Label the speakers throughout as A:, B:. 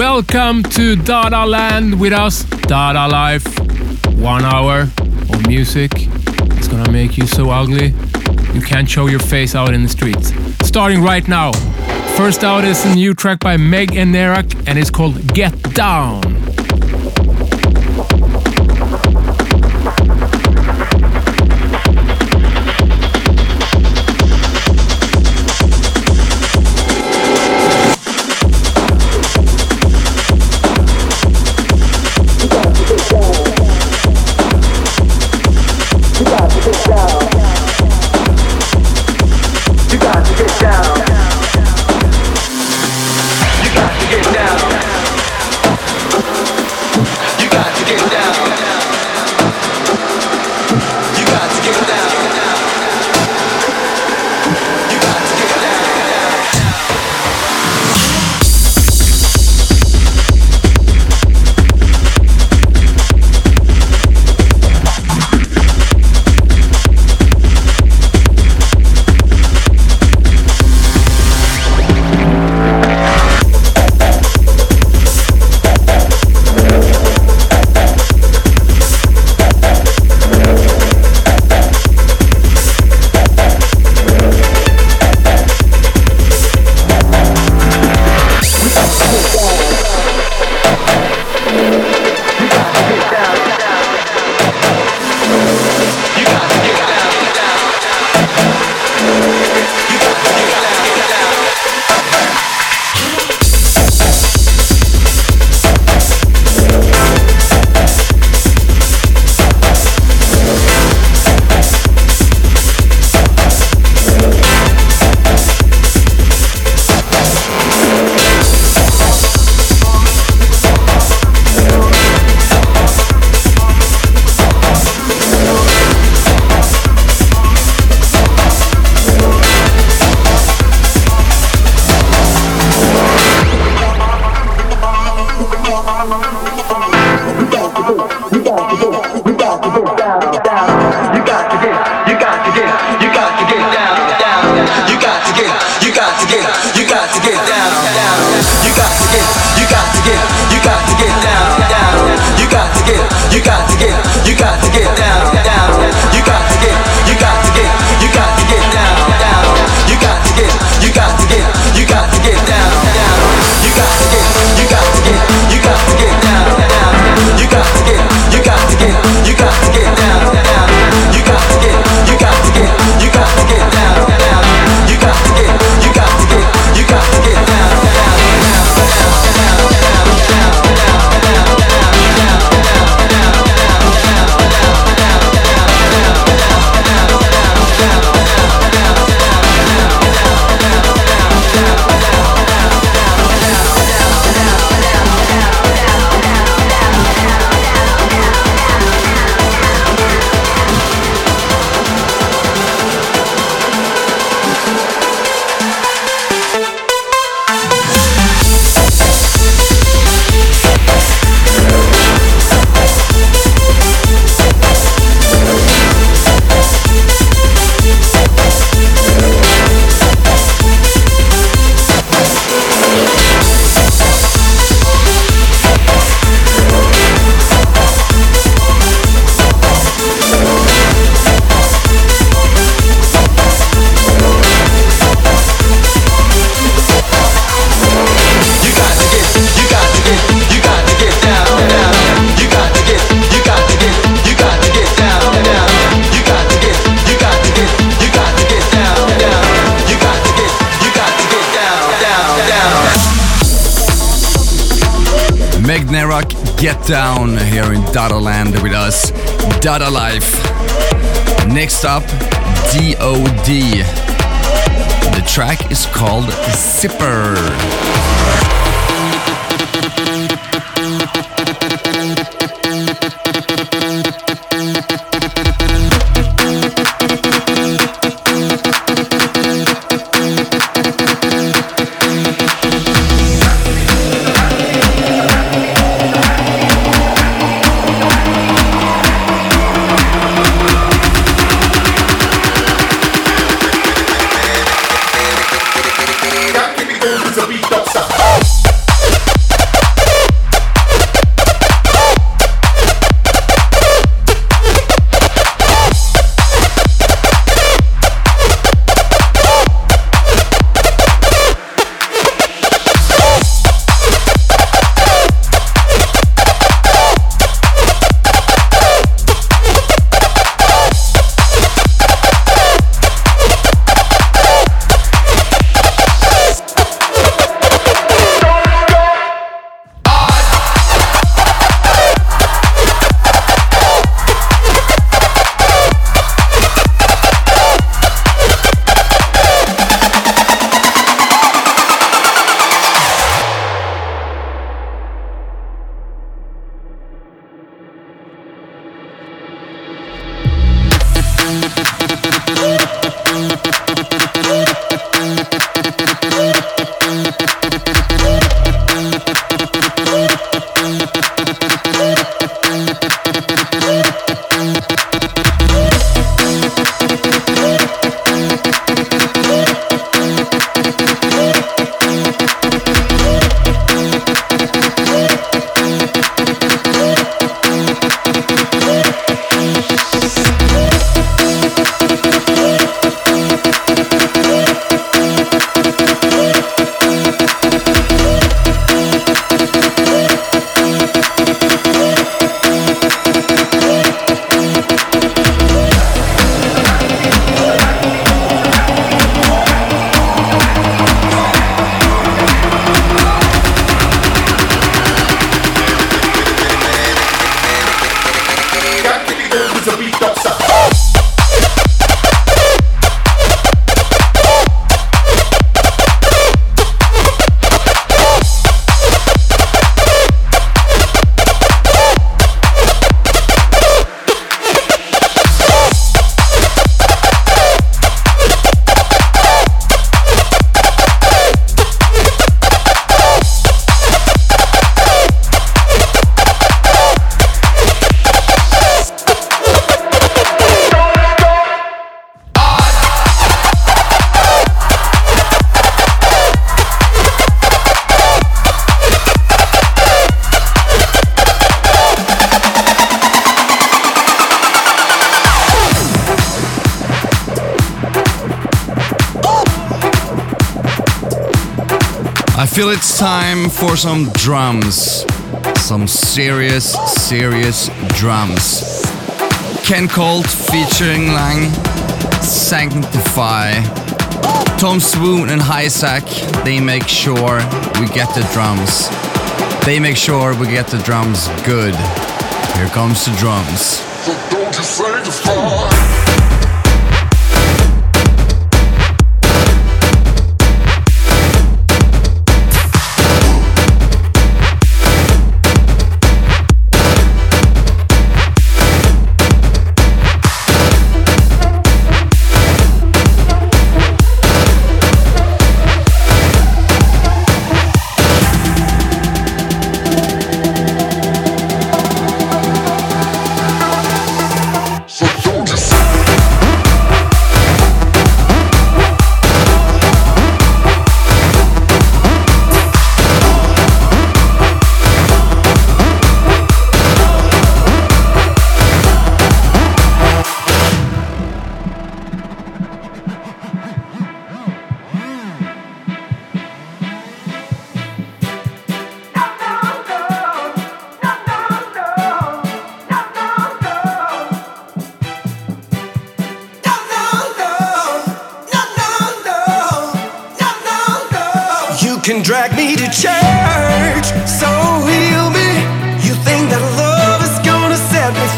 A: Welcome to Dada Land with us, Dada Life. One hour of music. It's gonna make you so ugly you can't show your face out in the streets. Starting right now. First out is a new track by Meg and Nerak, and it's called Get Down.
B: Down here in Dada Land with us, Dada Life. Next up, DOD. The track is called Zipper.
C: Feel it's time for some drums. Some serious, serious drums. Kenn Colt featuring Lang, Sanctify. Tom Swoon and Hiisak, they make sure we get the drums. They make sure we get the drums good. Here comes the drums. So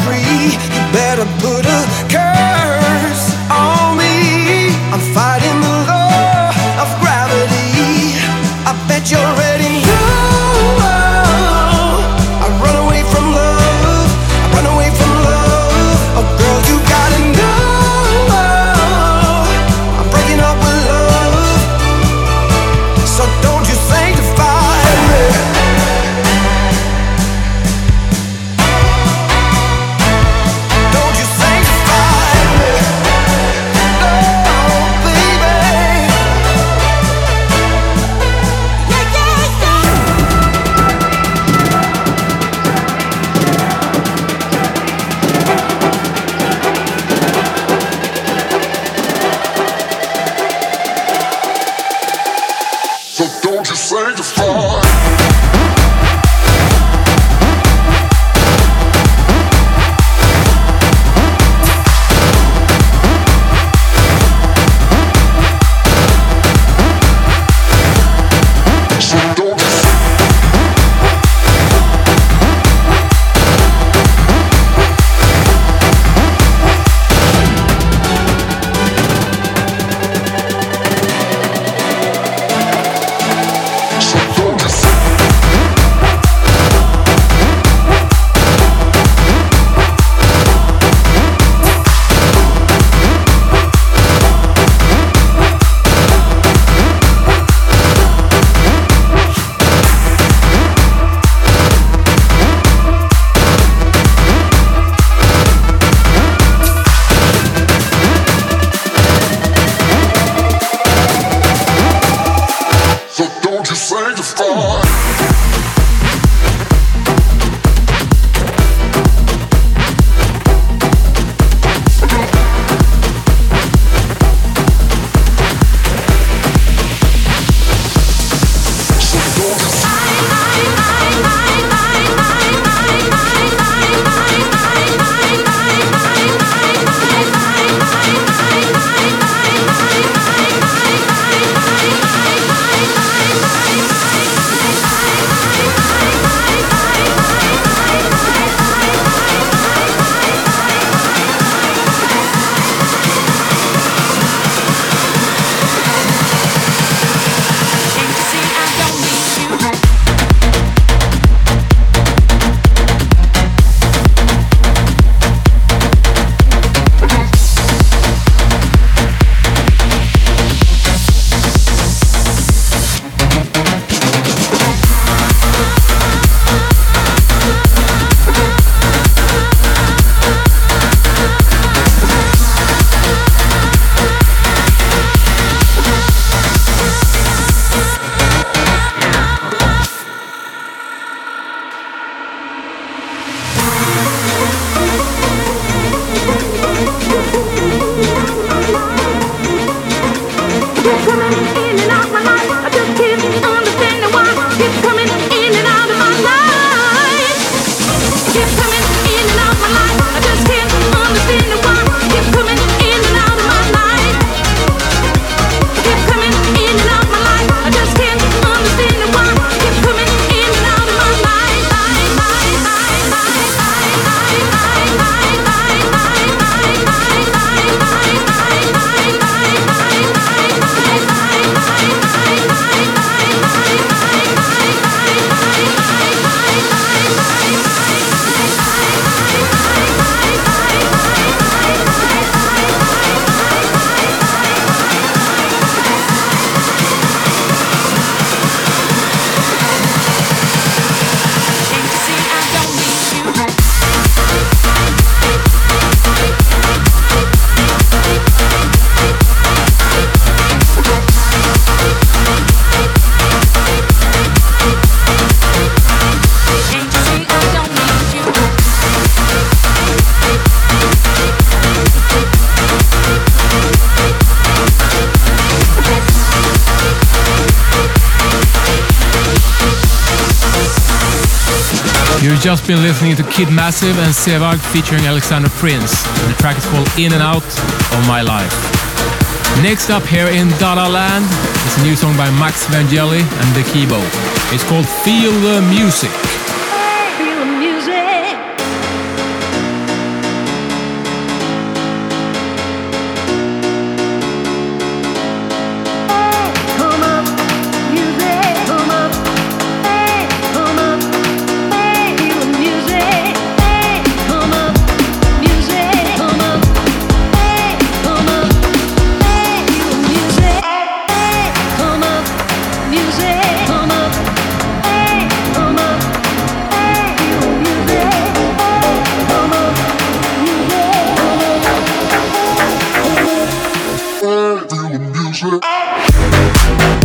C: free. You better
D: put afraid to fall. Been listening to Kid Massive and Sevag featuring Alexander Prince. The track is called In and Out of My Life. Next up here in Dada Land is a new song by Max Vangeli and De Kibo. It's called Feel the Music.
B: Love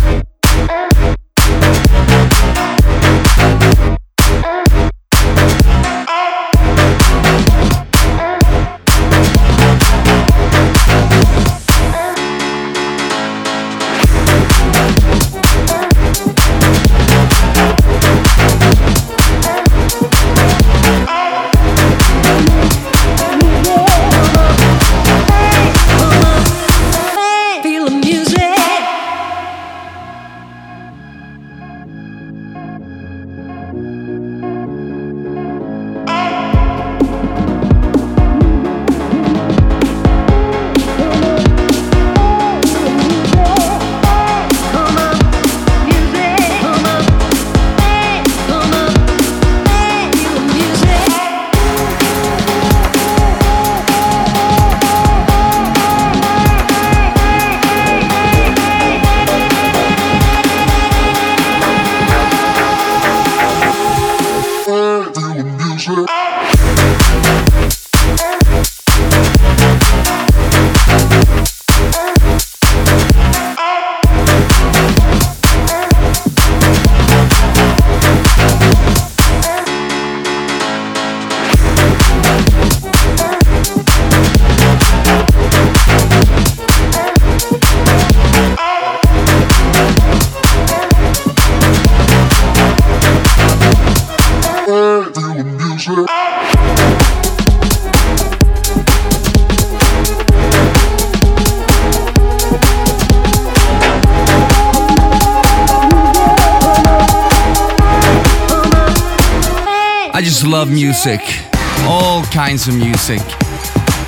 B: music. All kinds of music.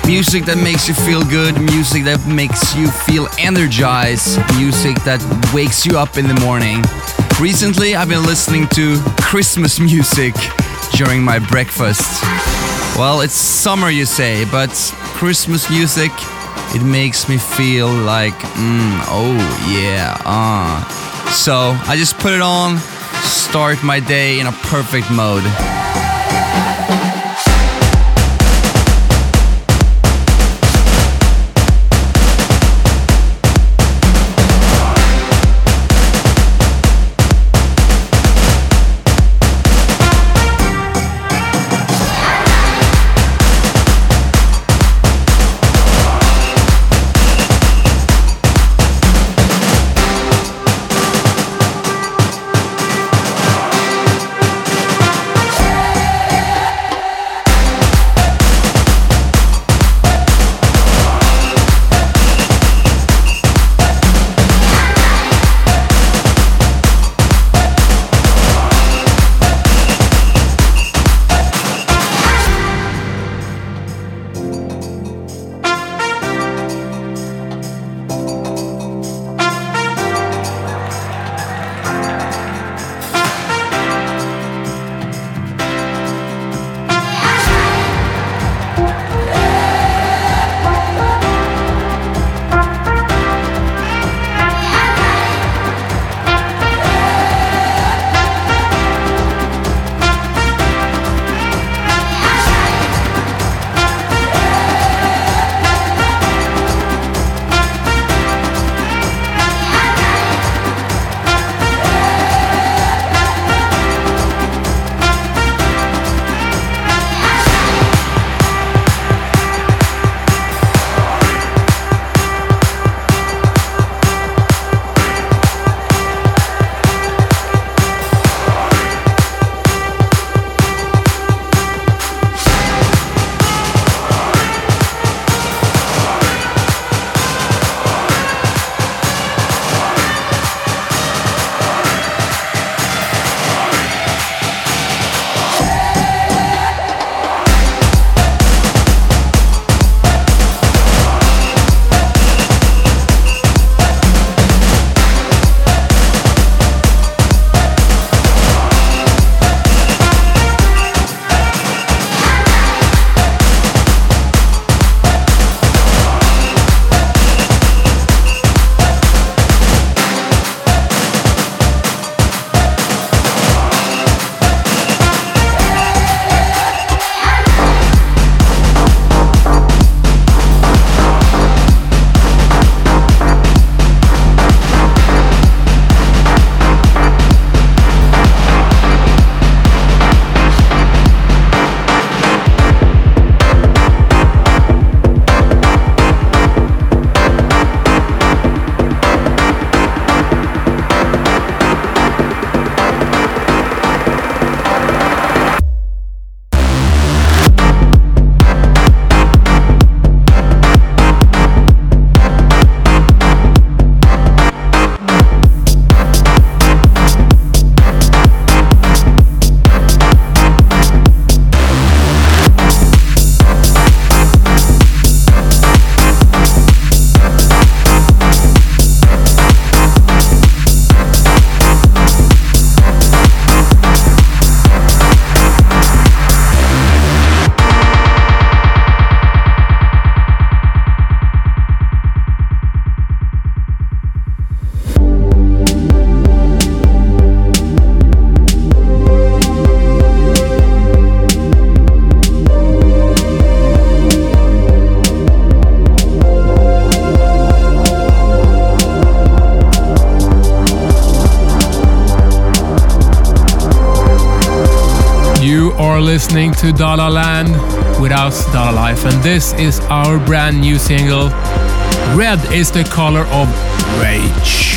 B: Music that makes you feel good, music that makes you feel energized, music that wakes you up in the morning. Recently, I've been listening to Christmas music during my breakfast. Well, it's summer, you say, but Christmas music, it makes me feel like, mm, oh yeah, ah. Uh. So I just put it on, start my day in a perfect mode.
A: To Dada Land with us, Dada Life, and this is our brand new single. Red is the color of rage.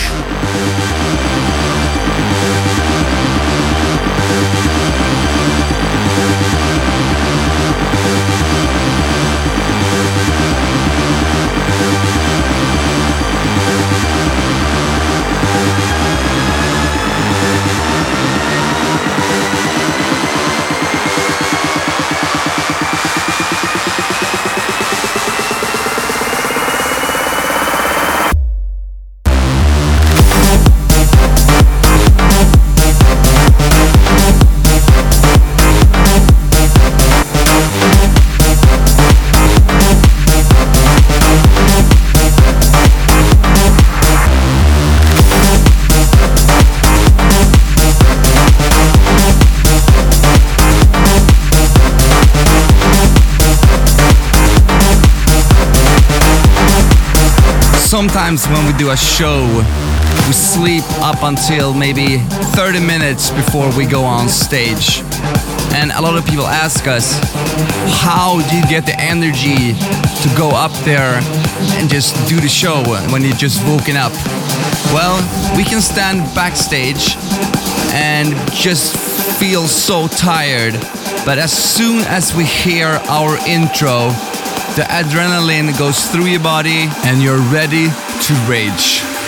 B: Sometimes when we do a show, we sleep up until maybe 30 minutes before we go on stage. And a lot of people ask us, how do you get the energy to go up there and just do the show when you're just woken up? Well, we can stand backstage and just feel so tired. But as soon as we hear our intro, the adrenaline goes through your body and you're ready to rage.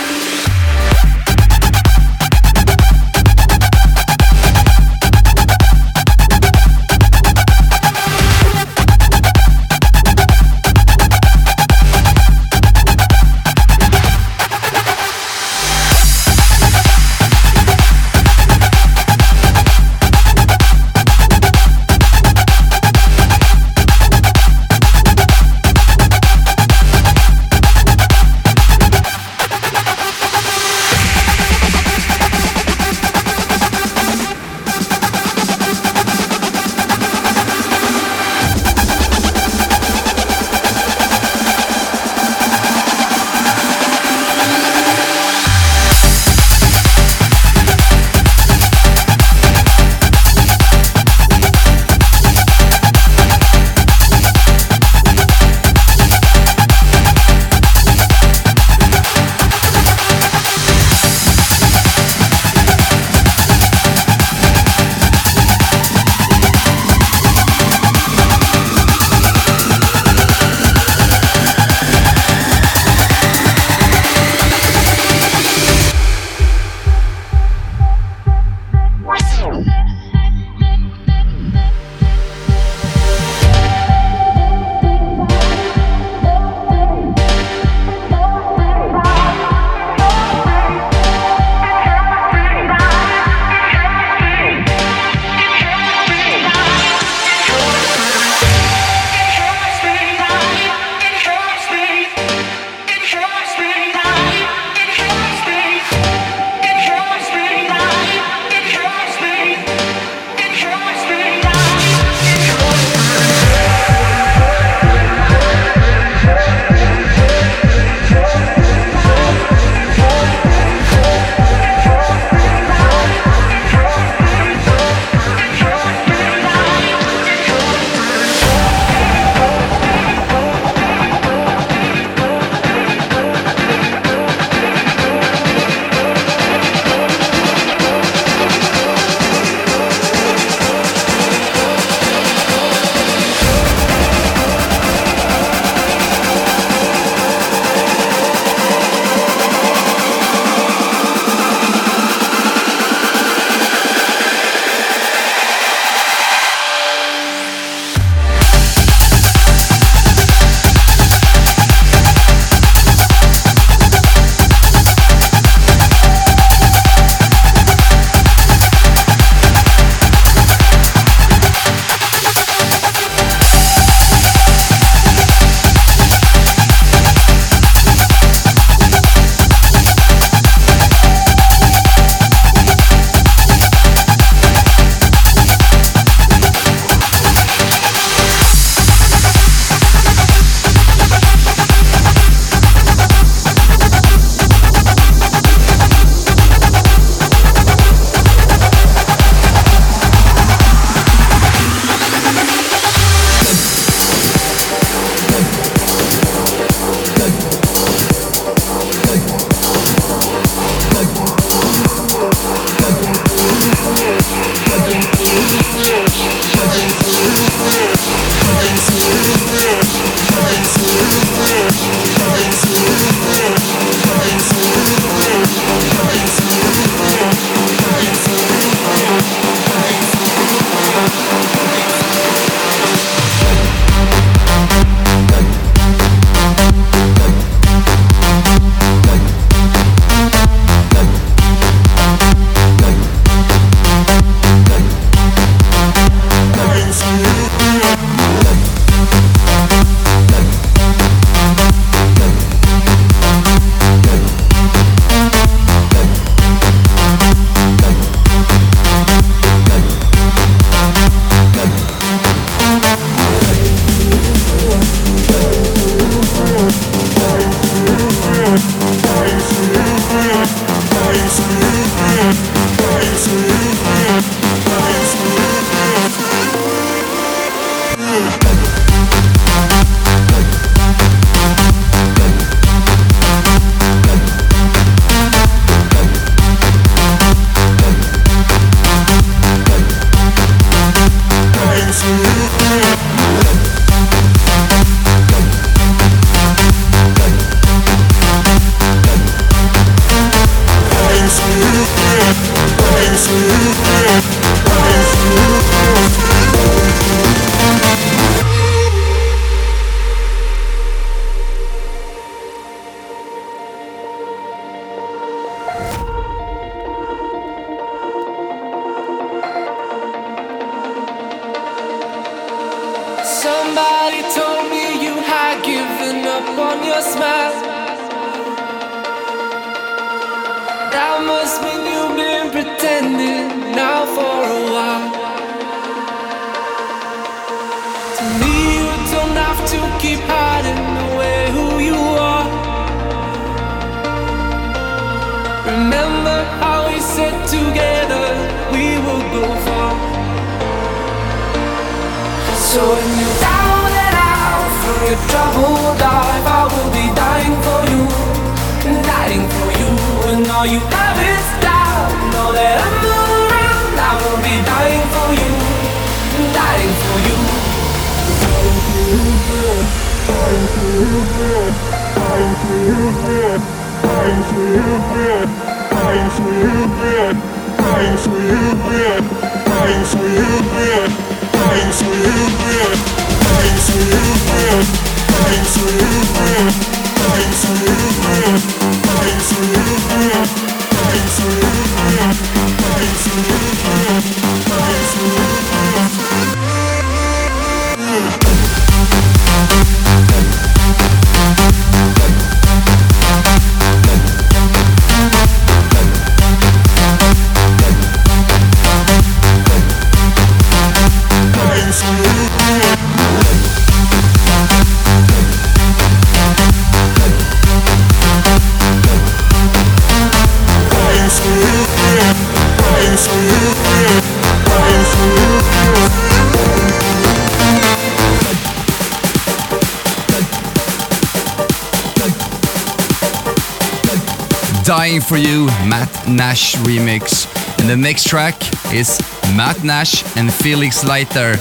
B: Dying for You, Matt Nash remix. And the next track is Matt Nash and Felix Leiter,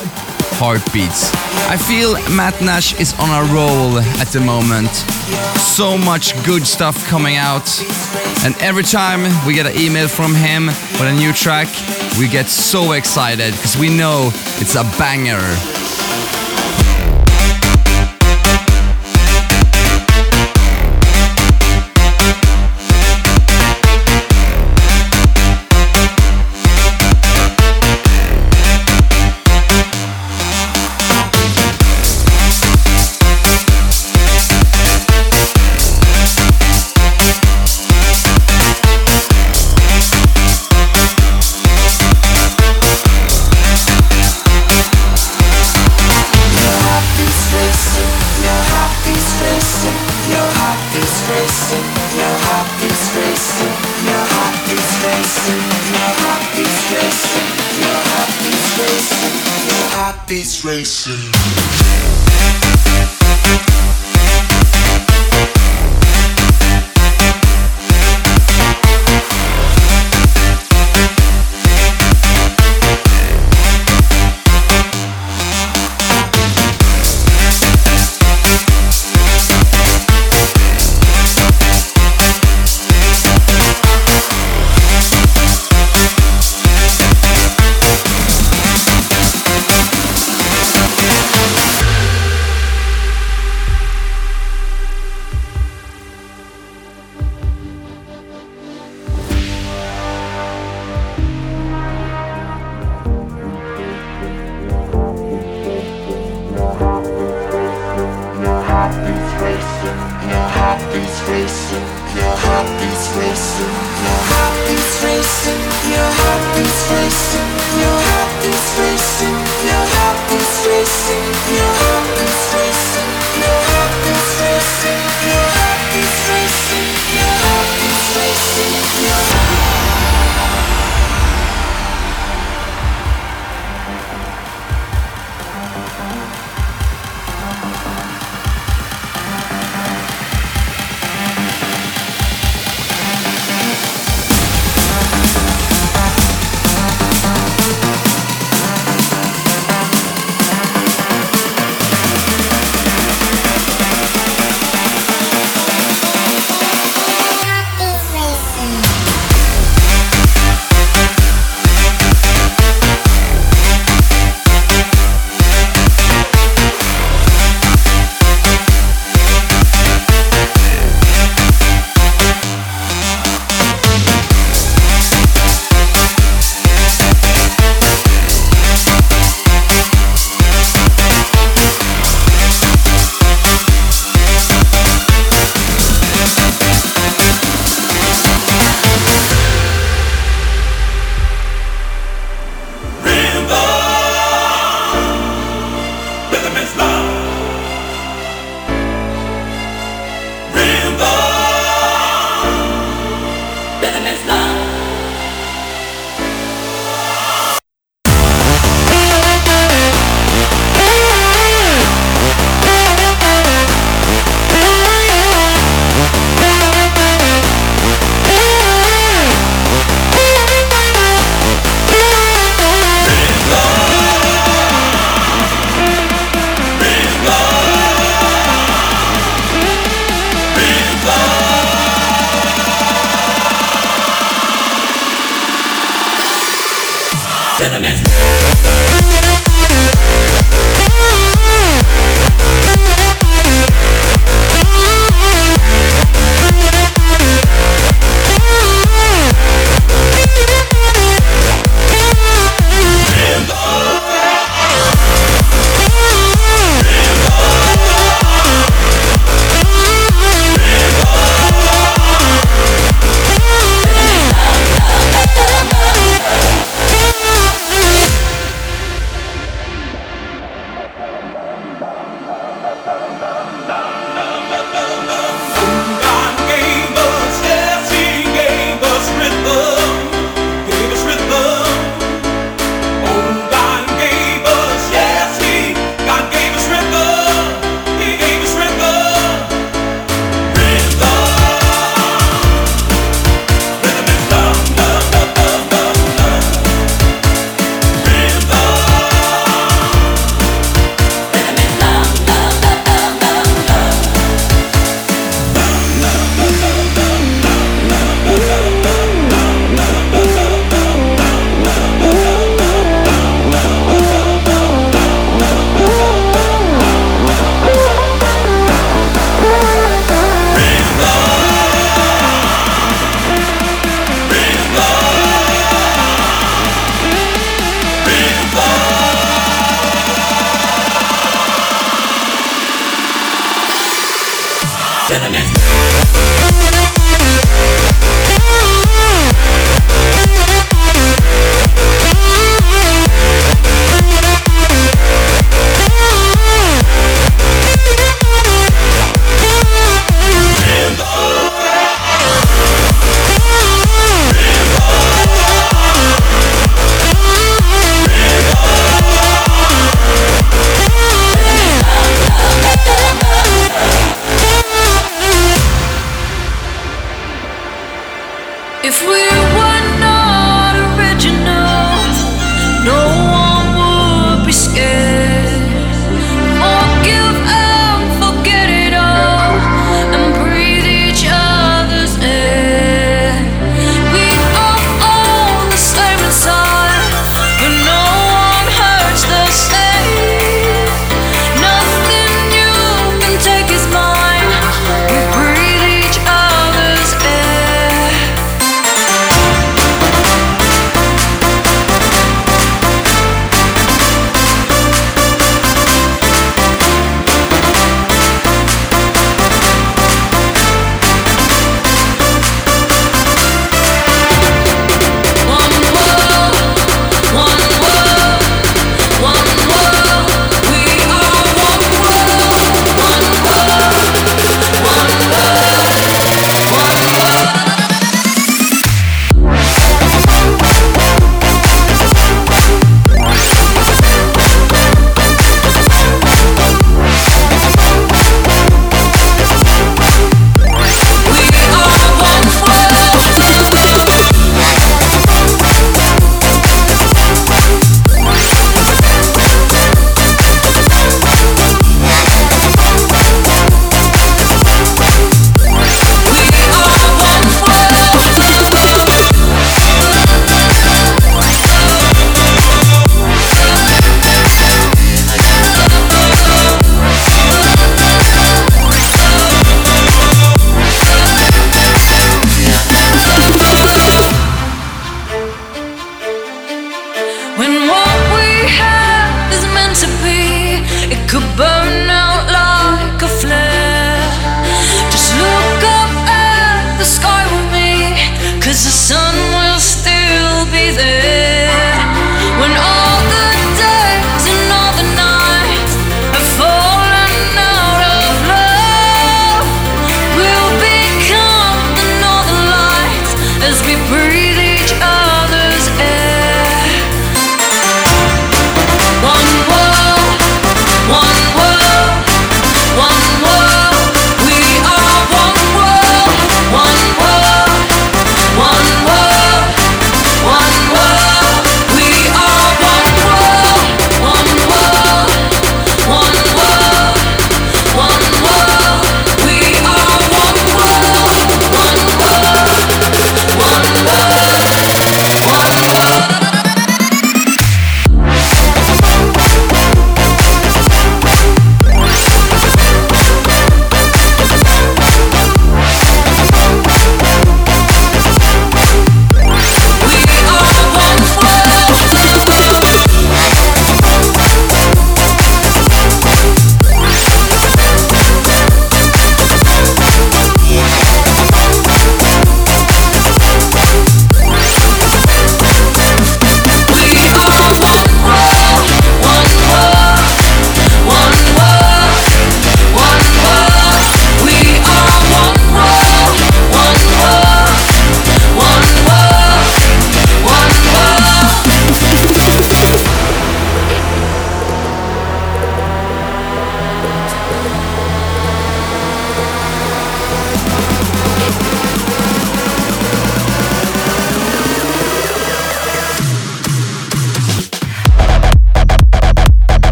B: Heartbeats. I feel Matt Nash is on a roll at the moment. So much good stuff coming out. And every time we get an email from him with a new track, we get so excited because we know it's a banger.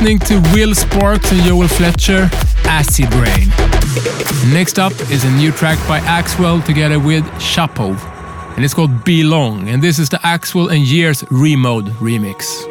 E: Listening to Will Sparks and Joel Fletcher, Acid Rain. Next up is a new track by Axwell together with Shapov, and it's called Belong, and this is the Axwell and Years Remode remix.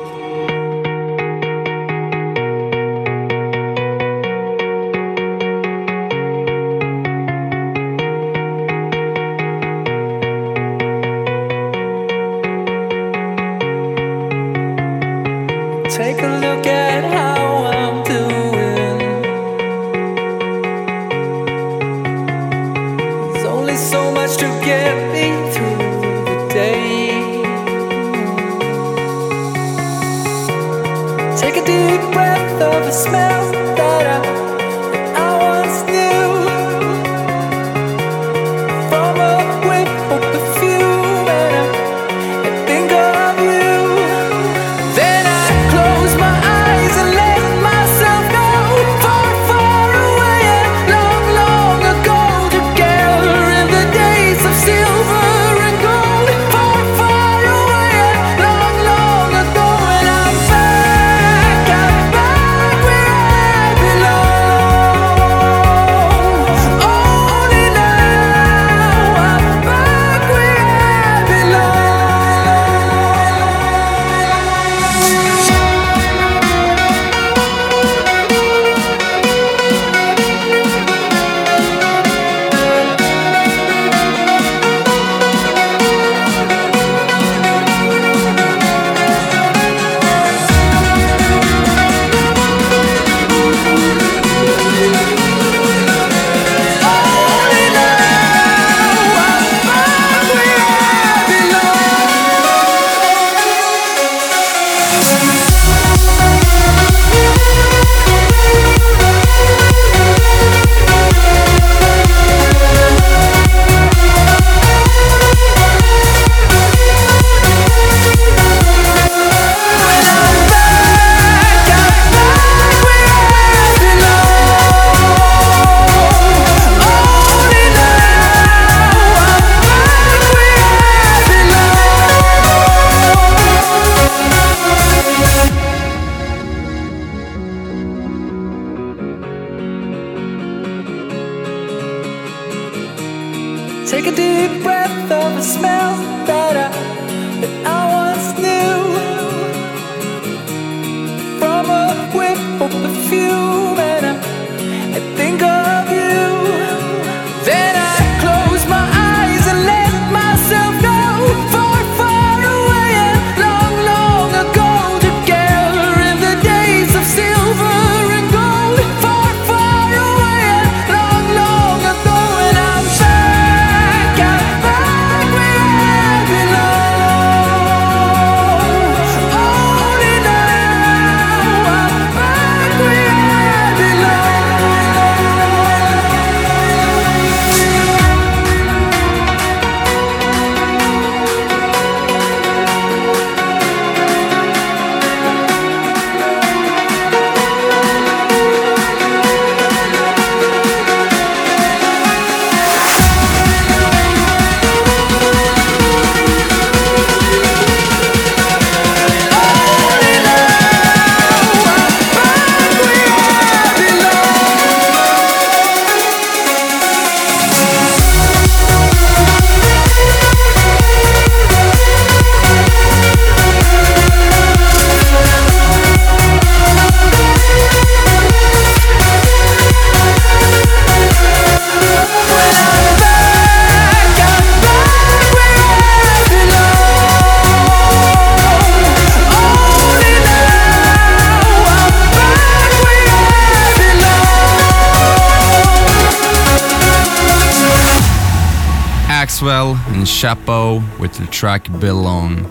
B: Shapov with the track Belong,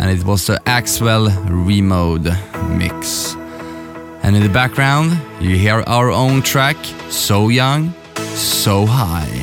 B: and it was the Axwell Remode mix. And in the background, you hear our own track, So Young, So High.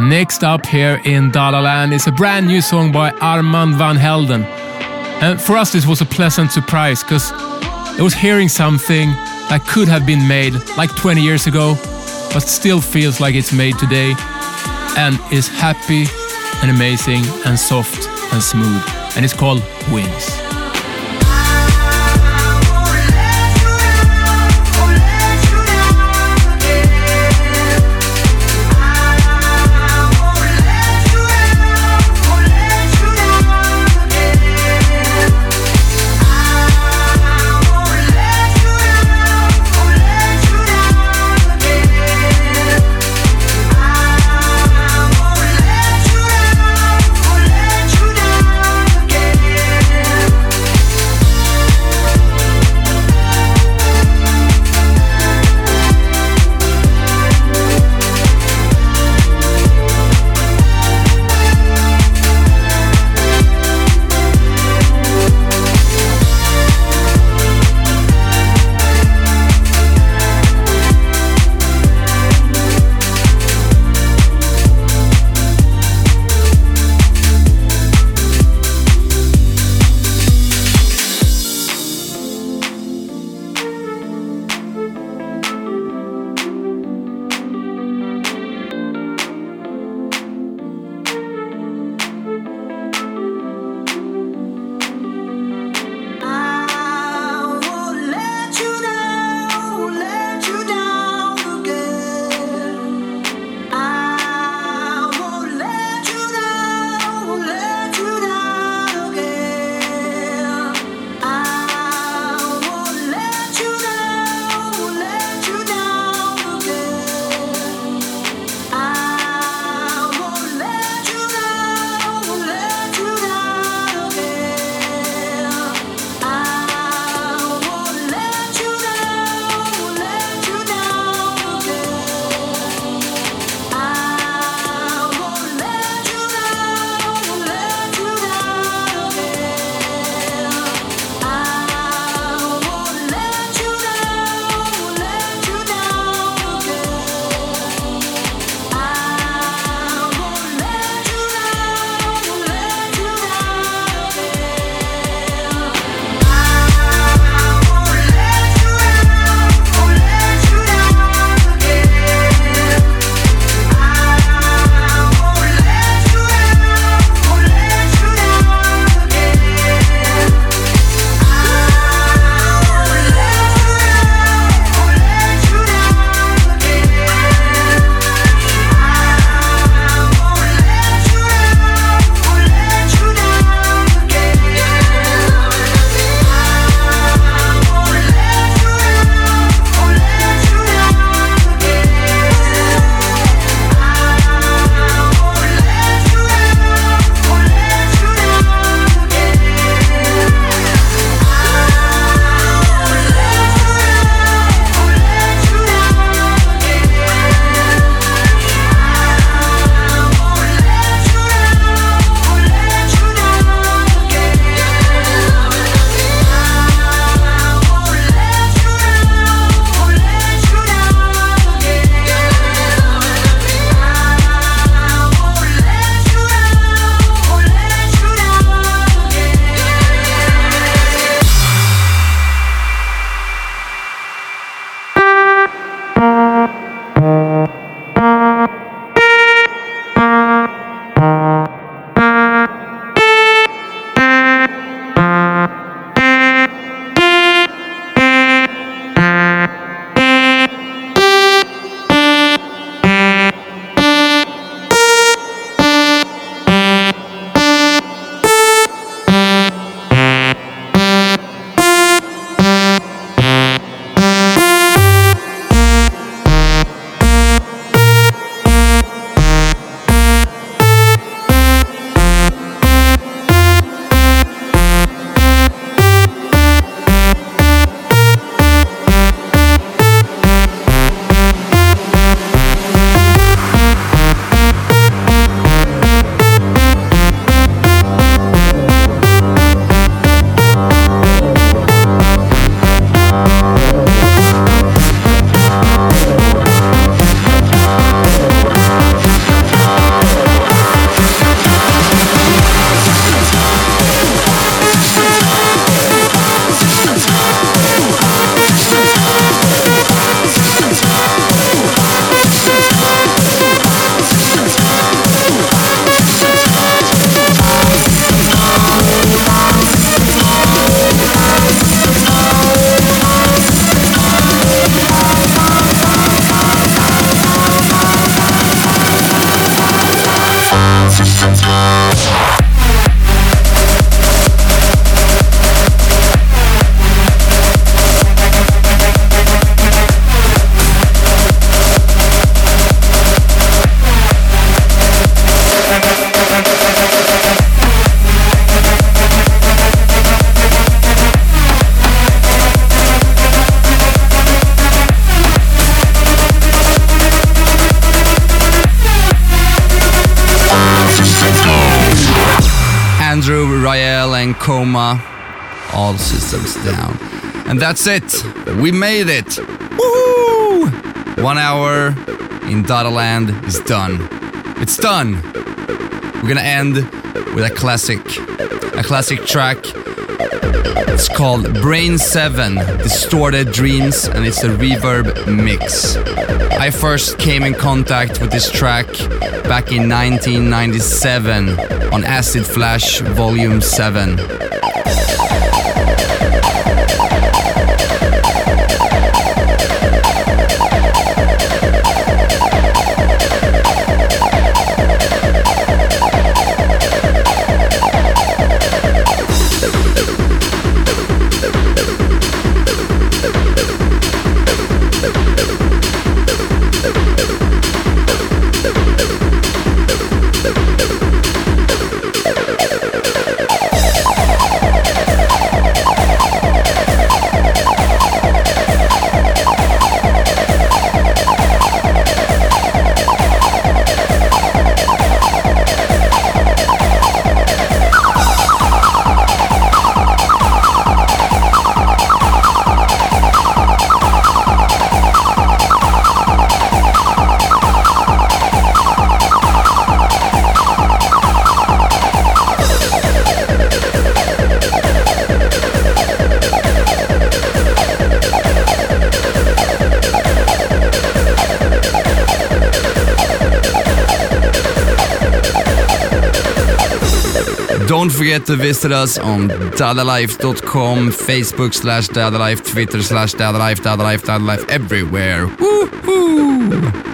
A: Next up here in Dadaland is a brand new song by Armand van Helden. And for us, this was a pleasant surprise because I was hearing something that could have been made like 20 years ago, but still feels like it's made today and is happy and amazing and soft and smooth. And it's called Wings.
B: All systems down. And that's it. We made it. One hour in Dadaland is done. It's done. We're gonna end with a classic, a classic track. It's called Brain 7 Distorted Dreams and it's a reverb mix. I first came in contact with this track back in 1997 on Acid Flash Volume 7. Don't forget to visit us on dadalife.com, Facebook slash dadalife, Twitter slash dadalife, dadalife, dadalife, everywhere. Woohoo!